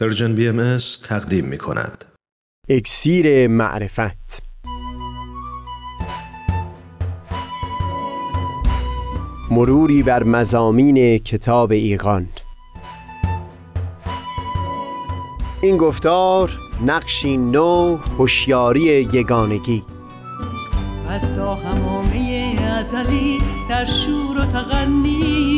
Persian BM تقدیم می کند. اکسیر معرفت. مروری بر مضامین کتاب ایقان این گفتار نقشی نو هوشیاری یگانگی. از تا حمامه ازلی در شور و تغنیست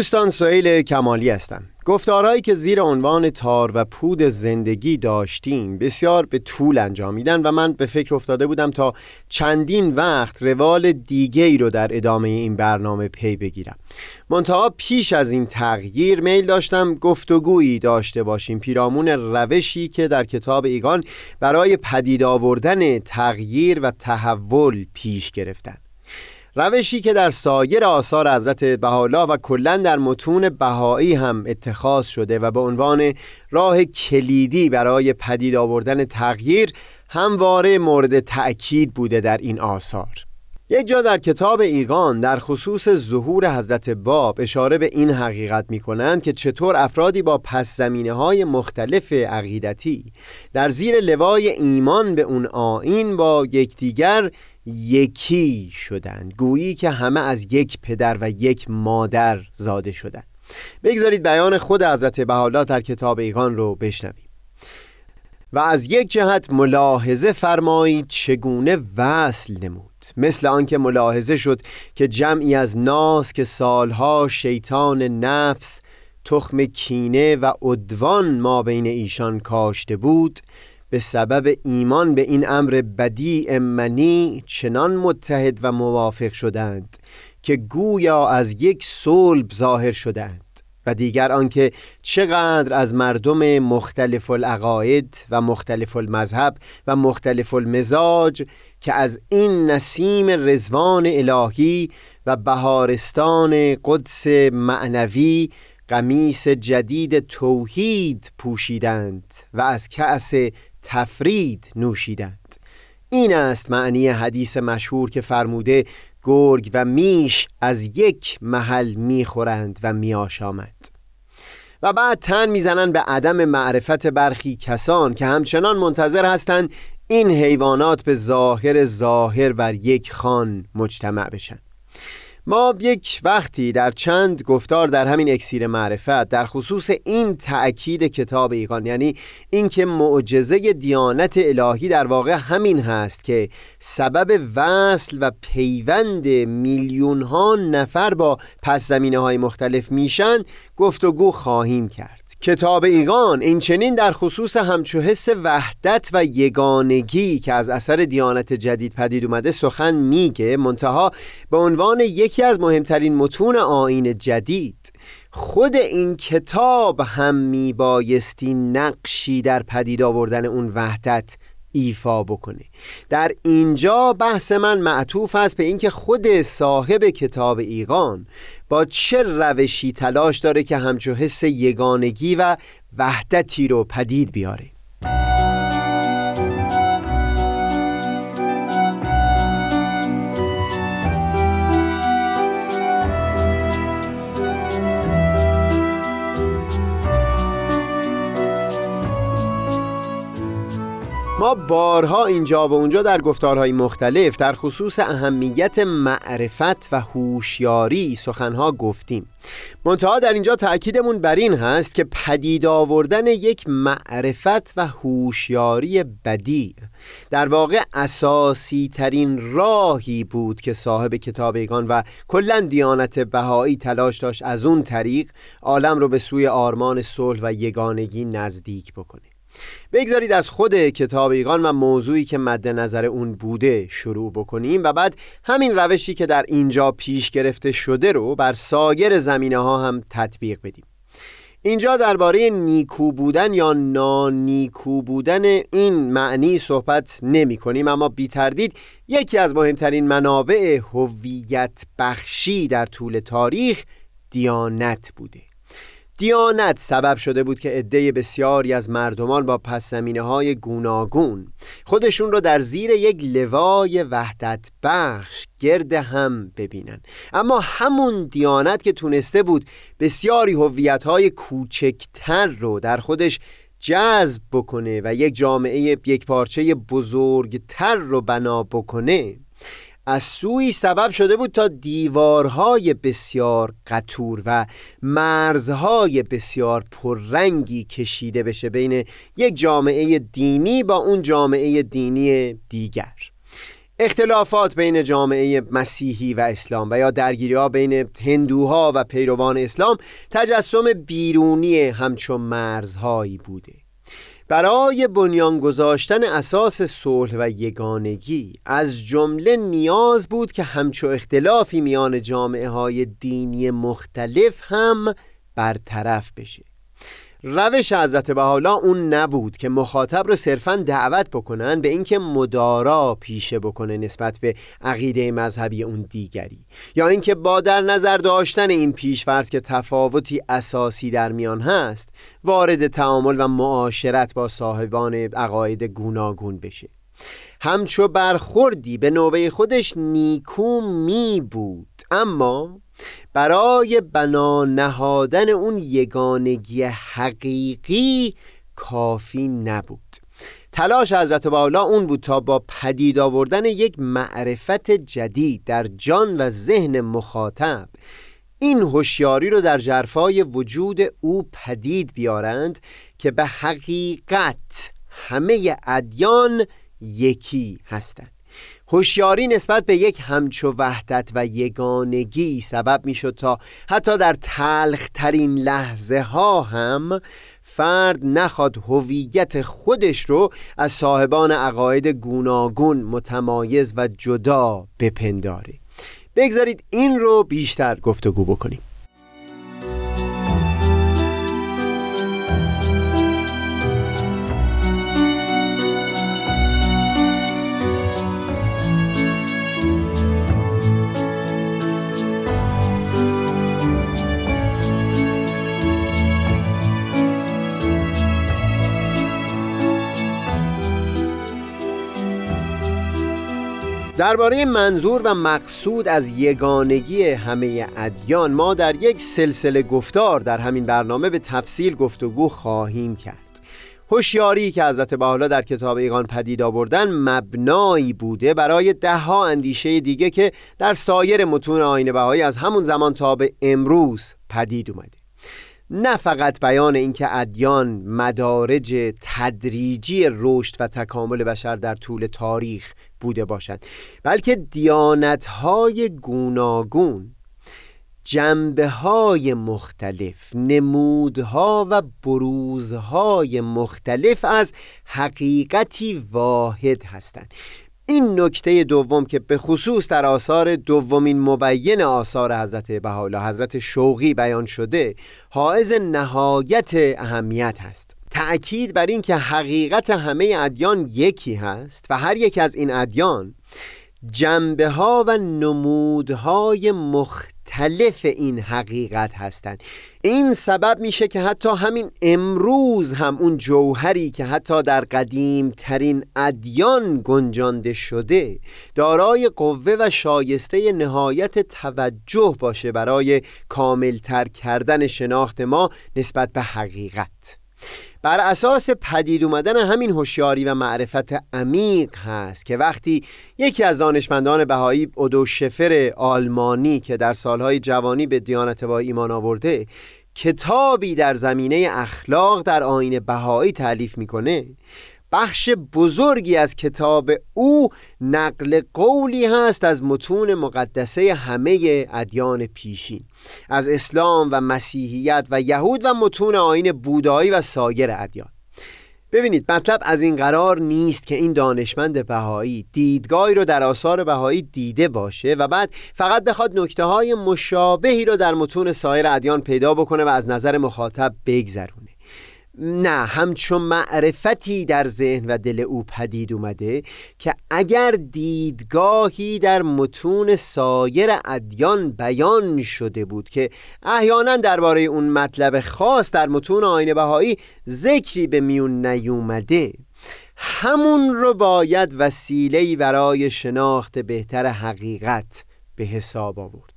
دوستان سهیل کمالی هستم. گفتارهایی که زیر عنوان تار و پود زندگی داشتیم بسیار به طول انجامیدن و من به فکر افتاده بودم تا چندین وقت روال دیگه ای رو در ادامه این برنامه پی بگیرم. منتها پیش از این تغییر میل داشتم گفتگویی داشته باشیم. پیرامون روشی که در کتاب ایگان برای پدید آوردن تغییر و تحول پیش گرفتن. روشی که در سایر آثار حضرت بهاءالله و کلا در متون بهایی هم اتخاذ شده و به عنوان راه کلیدی برای پدید آوردن تغییر همواره مورد تأکید بوده در این آثار. یک جا در کتاب ایقان در خصوص ظهور حضرت باب اشاره به این حقیقت می کنند که چطور افرادی با پس زمینه های مختلف عقیدتی در زیر لوای ایمان به اون آین با یکدیگر یکی شدند گویی که همه از یک پدر و یک مادر زاده شدند. بگذارید بیان خود حضرت بهاءالله در کتاب ایقان رو بشنویم. و از یک جهت ملاحظه فرمایید چگونه وصل نمود. مثل آنکه ملاحظه شد که جمعی از ناس که سالها شیطان نفس تخم کینه و عدوان ما بین ایشان کاشته بود به سبب ایمان به این امر بدی امنی چنان متحد و موافق شدند که گویا از یک صلب ظاهر شدند. دیگر آنکه چقدر از مردم مختلف العقاید و مختلف المذهب و مختلف المزاج که از این نسیم رزوان الهی و بهارستان قدس معنوی قمیس جدید توحید پوشیدند و از کأس تفرید نوشیدند. این است معنی حدیث مشهور که فرموده گرگ و میش از یک محل می‌خورند و میآشامد و بعد تن می‌زنند به عدم معرفت برخی کسان که همچنان منتظر هستند این حیوانات به ظاهر ظاهر بر یک خان مجتمع بشن. ما یک وقتی در چند گفتار در همین اکسیر معرفت در خصوص این تأکید کتاب ایقان یعنی اینکه معجزه دیانت الهی در واقع همین هست که سبب وصل و پیوند میلیون ها نفر با پس زمینه های مختلف میشن گفتگو خواهیم کرد. کتاب ایقان این چنین در خصوص همچو حس وحدت و یگانگی که از اثر دیانت جدید پدید اومده سخن میگه منتها به عنوان یکی از مهمترین متون آین جدید خود این کتاب هم میبایستی نقشی در پدید آوردن اون وحدت ایفا بکنه در اینجا بحث من معطوف است به اینکه خود صاحب کتاب ایقان با چه روشی تلاش داره که همچو حس یگانگی و وحدتی رو پدید بیاره. ما بارها اینجا و اونجا در گفتارهای مختلف در خصوص اهمیت معرفت و هوشیاری سخنها گفتیم. منتها در اینجا تأکیدمون بر این هست که پدید آوردن یک معرفت و هوشیاری بدی در واقع اساسی ترین راهی بود که صاحب کتابیگان و کلا دیانت بهایی تلاش داشت از اون طریق عالم رو به سوی آرمان صلح و یگانگی نزدیک بکنه. بگذارید از خود کتاب ایقان و موضوعی که مد نظر اون بوده شروع بکنیم و بعد همین روشی که در اینجا پیش گرفته شده رو بر سایر زمینه ها هم تطبیق بدیم. اینجا درباره نیکو بودن یا نانیکو بودن این معنی صحبت نمی کنیم اما بی تردید یکی از مهمترین منابع هویت بخشی در طول تاریخ دیانت بوده. دیانت سبب شده بود که عده بسیاری از مردمان با پس های گوناگون خودشون رو در زیر یک لوای وحدت بخش گرد هم ببینن. اما همون دیانت که تونسته بود بسیاری هویت های کوچکتر رو در خودش جذب بکنه و یک جامعه یک پارچه بزرگتر رو بنا بکنه از سوی سبب شده بود تا دیوارهای بسیار قطور و مرزهای بسیار پررنگی کشیده بشه بین یک جامعه دینی با اون جامعه دینی دیگر. اختلافات بین جامعه مسیحی و اسلام و یا درگیری ها بین هندوها و پیروان اسلام تجسم بیرونی همچون مرزهایی بوده. برای بنیان گذاشتن اساس صلح و یگانگی از جمله نیاز بود که همچو اختلافی میان جامعه های دینی مختلف هم برطرف بشه. روش حضرت بحالا اون نبود که مخاطب رو صرفا دعوت بکنن به اینکه مدارا پیشه بکنه نسبت به عقیده مذهبی اون دیگری. یا اینکه با در نظر داشتن این پیشفرض که تفاوتی اساسی در میان هست وارد تعامل و معاشرت با صاحبان عقاید گوناگون بشه. همچو برخوردی به نوبه خودش نیکو می بود. اما برای بنا نهادن اون یگانگی حقیقی کافی نبود. تلاش حضرت بالا اون بود تا با پدید آوردن یک معرفت جدید در جان و ذهن مخاطب. این هوشیاری رو در جرفای وجود او پدید بیارند که به حقیقت همه ادیان یکی هستند. هوشیاری نسبت به یک همچو وحدت و یگانگی سبب می‌شد تا حتی در تلخ ترین لحظه ها هم فرد نخواد هویت خودش رو از صاحبان عقاید گوناگون متمایز و جدا بپنداره. بگذارید این رو بیشتر گفتگو بکنیم. درباره منظور و مقصود از یگانگی همه ادیان ما در یک سلسله گفتار در همین برنامه به تفصیل گفتگو خواهیم کرد. هوشیاری که حضرت بحالا در کتاب ایقان پدید آوردن مبنایی بوده برای دهها اندیشه دیگه که در سایر متون آین بهایی از همون زمان تا به امروز پدید اومده. نه فقط بیان اینکه ادیان مدارج تدریجی رشد و تکامل بشر در طول تاریخ بوده باشد. بلکه دیانتهای گوناگون جنبه های مختلف نمودها و بروزهای مختلف از حقیقتی واحد هستند. این نکته دوم که به خصوص در آثار دومین مبین آثار حضرت بهاءالله حضرت شوقی بیان شده حائز نهایت اهمیت هست. تأکید بر این که حقیقت همه ادیان یکی هست و هر یک از این ادیان جنبه ها و نمودهای مختلف این حقیقت هستند. این سبب میشه که حتی همین امروز هم اون جوهری که حتی در قدیم ترین ادیان گنجانده شده دارای قوه و شایسته نهایت توجه باشه برای کاملتر کردن شناخت ما نسبت به حقیقت. بر اساس پدید اومدن همین هوشیاری و معرفت عمیق هست که وقتی یکی از دانشمندان بهایی اودو شفر آلمانی که در سالهای جوانی به دیانت با ایمان آورده کتابی در زمینه اخلاق در آین بهایی تعلیف می‌کنه بخش بزرگی از کتاب او نقل قولی هست از متون مقدسه همه ادیان پیشین. از اسلام و مسیحیت و یهود و متون آین بودایی و سایر ادیان. ببینید مطلب از این قرار نیست که این دانشمند بهایی دیدگاهی رو در آثار بهایی دیده باشه و بعد فقط بخواد نکته های مشابهی رو در متون سایر ادیان پیدا بکنه و از نظر مخاطب بگذرونه. نه همچون معرفتی در ذهن و دل او پدید اومده که اگر دیدگاهی در متون سایر ادیان بیان شده بود که احیانا درباره اون مطلب خاص در متون آین بهایی ذکری به میون نیومده همون رو باید وسیله‌ای برای شناخت بهتر حقیقت به حساب آورد.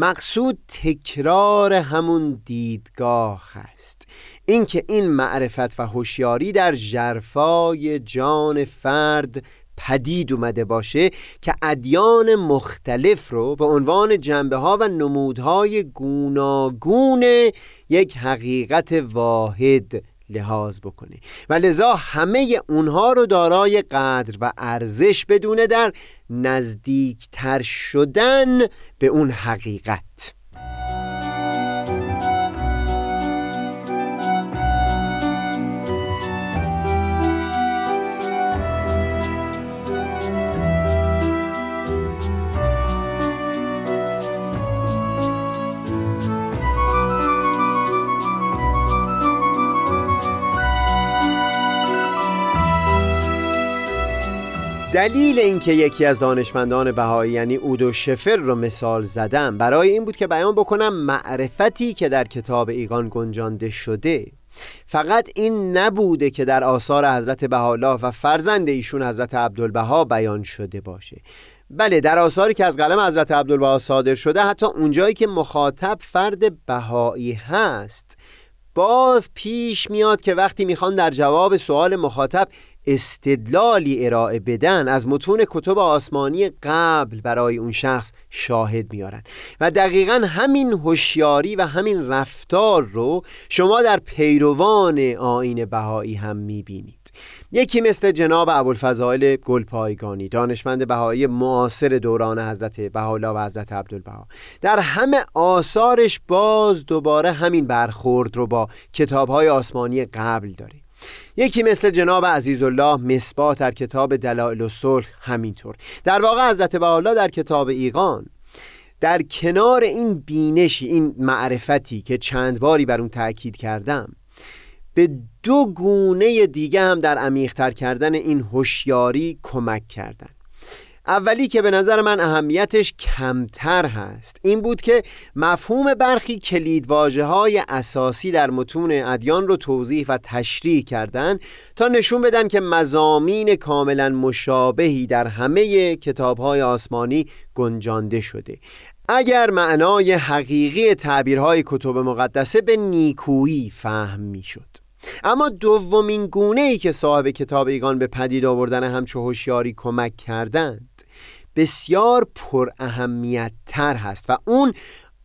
مقصود تکرار همون دیدگاه است. اینکه این معرفت و هوشیاری در جرفای جان فرد پدید اومده باشه که ادیان مختلف رو به عنوان جنبه ها و نمودهای گوناگون یک حقیقت واحد لحاظ بکنه و لذا همه اونها رو دارای قدر و ارزش بدونه در نزدیکتر شدن به اون حقیقت. دلیل اینکه یکی از دانشمندان بهایی یعنی اودو شفر رو مثال زدم برای این بود که بیان بکنم معرفتی که در کتاب ایگان گنجانده شده. فقط این نبوده که در آثار حضرت بهاءالله و فرزند ایشون حضرت عبدالبها بیان شده باشه. بله در آثاری که از قلم حضرت عبدالبها صادر شده حتی اونجایی که مخاطب فرد بهایی هست. باز پیش میاد که وقتی می‌خوان در جواب سوال مخاطب استدلالی ارائه بدن از متون کتب آسمانی قبل برای اون شخص شاهد میارن. و دقیقا همین هوشیاری و همین رفتار رو شما در پیروان آین بهایی هم می‌بینید یکی مثل جناب ابوالفضائل گلپایگانی دانشمند بهایی معاصر دوران حضرت بهاءالله و حضرت عبدالبها. در همه آثارش باز دوباره همین برخورد رو با کتابهای آسمانی قبل داره یکی مثل جناب عزیزالله مصباح در کتاب دلائل الصلح همینطور. در واقع حضرت بهاءالله در کتاب ایقان در کنار این بینشی این معرفتی که چند باری بر اون تاکید کردم به دو گونه دیگه هم در عمیقتر کردن این هوشیاری کمک کردن. اولی که به نظر من اهمیتش کمتر هست این بود که مفهوم برخی کلیدواجه های اساسی در متون ادیان رو توضیح و تشریح کردن تا نشون بدن که مزامین کاملا مشابهی در همه کتاب های آسمانی گنجانده شده. اگر معنای حقیقی تعبیرهای کتب مقدسه به نیکویی فهم می شد اما دومین گونه ای که صاحب کتاب ایگان به پدید آوردن همچو هوشیاری کمک کردند بسیار پر اهمیت تر هست و اون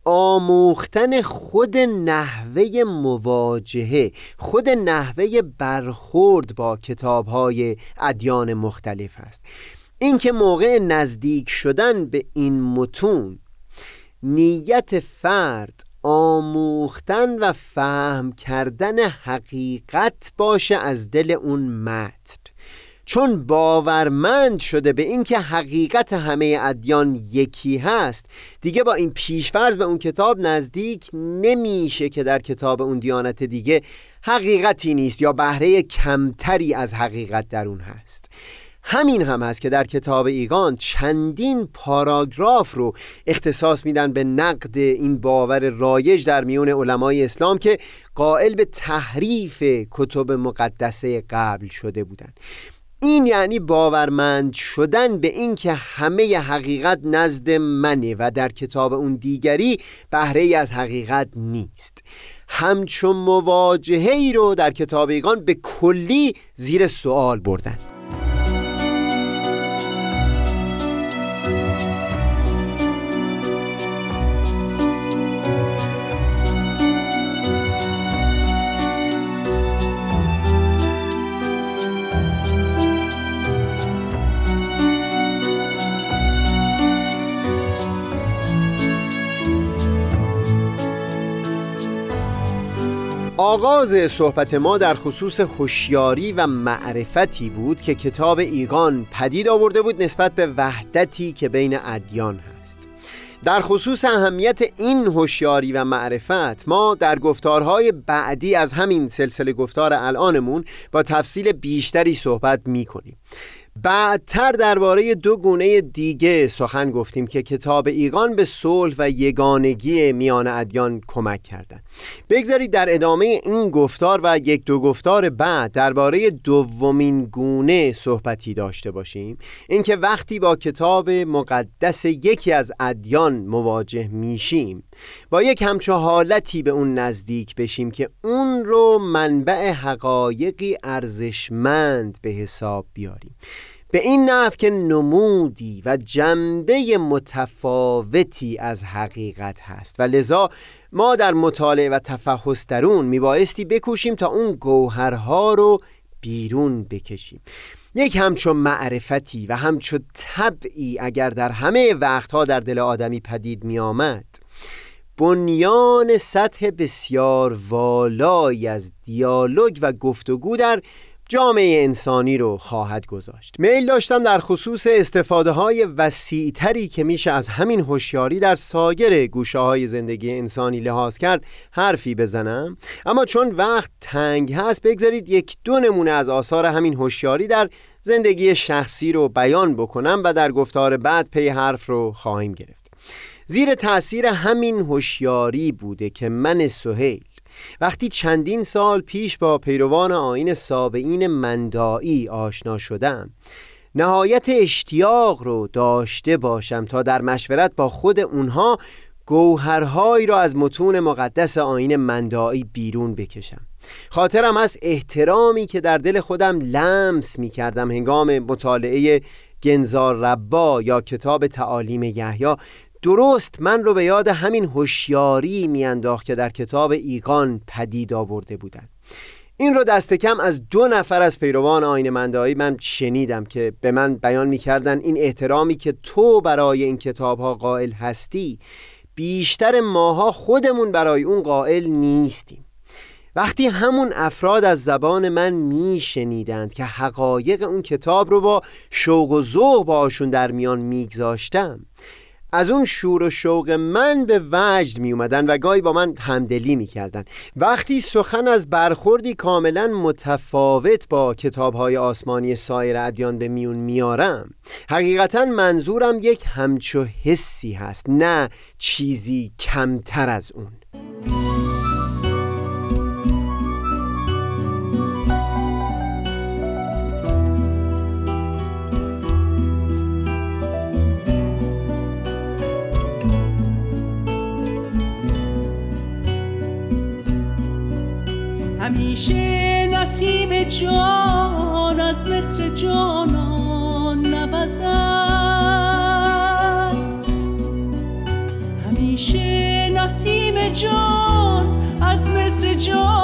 آموختن خود نحوه مواجهه خود نحوه برخورد با کتاب های ادیان مختلف هست اینکه موقع نزدیک شدن به این متون نیت فرد آموختن و فهم کردن حقیقت باشه از دل اون متن. چون باورمند شده به اینکه حقیقت همه ادیان یکی هست دیگه با این پیشفرض به اون کتاب نزدیک نمیشه که در کتاب اون دیانت دیگه حقیقتی نیست یا بهره کمتری از حقیقت در اون هست. همین هم هست که در کتاب ایگان چندین پاراگراف رو اختصاص میدن به نقد این باور رایج در میون علمای اسلام که قائل به تحریف کتب مقدسه قبل شده بودند. این یعنی باورمند شدن به اینکه همه حقیقت نزد منه و در کتاب اون دیگری بهره ای از حقیقت نیست. همچون مواجهه ای رو در کتاب ایگان به کلی زیر سوال بردن. آغاز صحبت ما در خصوص هوشیاری و معرفتی بود که کتاب ایقان پدید آورده بود نسبت به وحدتی که بین ادیان هست. در خصوص اهمیت این هوشیاری و معرفت ما در گفتارهای بعدی از همین سلسله گفتار الانمون با تفصیل بیشتری صحبت می کنیم بعدتر درباره دو گونه دیگه سخن گفتیم که کتاب ایقان به صلح و یگانگی میان ادیان کمک کردند. بگذارید در ادامه این گفتار و یک دو گفتار بعد درباره دومین گونه صحبتی داشته باشیم اینکه وقتی با کتاب مقدس یکی از ادیان مواجه میشیم با یک همچو حالتی به اون نزدیک بشیم که اون رو منبع حقایقی ارزشمند به حساب بیاریم به این نحو که نمودی و جنبه متفاوتی از حقیقت هست. و لذا ما در مطالعه و تفحص در اون میبایستی بکوشیم تا اون گوهرها رو بیرون بکشیم. یک همچون معرفتی و همچون طبعی اگر در همه وقتها در دل آدمی پدید می آمد بنیان سطح بسیار والایی از دیالوگ و گفتگو در جامعه انسانی رو خواهد گذاشت. میل داشتم در خصوص استفاده های وسیعتری که میشه از همین هوشیاری در ساگر گوشه های زندگی انسانی لحاظ کرد حرفی بزنم. اما چون وقت تنگ هست بگذارید یک دو نمونه از آثار همین هوشیاری در زندگی شخصی رو بیان بکنم و در گفتار بعد پی حرف رو خواهیم گرفت. زیر تاثیر همین هوشیاری بوده که من سهیل وقتی چندین سال پیش با پیروان آین سابعین مندایی آشنا شدم نهایت اشتیاق رو داشته باشم تا در مشورت با خود اونها گوهرهایی را از متون مقدس آین مندایی بیرون بکشم. خاطرم از احترامی که در دل خودم لمس می کردم هنگام مطالعه گنزار ربا یا کتاب تعالیم یحیی درست من رو به یاد همین هوشیاری میانداخت که در کتاب ایقان پدید آورده بودند این رو دست کم از دو نفر از پیروان آین مندایی من شنیدم که به من بیان می‌کردن این احترامی که تو برای این کتاب ها قائل هستی بیشتر ماها خودمون برای اون قائل نیستیم. وقتی همون افراد از زبان من میشنیدند که حقایق اون کتاب رو با شوق و ذوق باشون در میان میگذاشتم از اون شور و شوق من به وجد می اومدن و گاهی با من همدلی می کردن. وقتی سخن از برخوردی کاملا متفاوت با کتاب های آسمانی سایر ادیان به میون میارم حقیقتا منظورم یک همچو حسی هست نه چیزی کمتر از اون جان از مصر جانان نوزد. همیشه نسیم جان از مصر جانان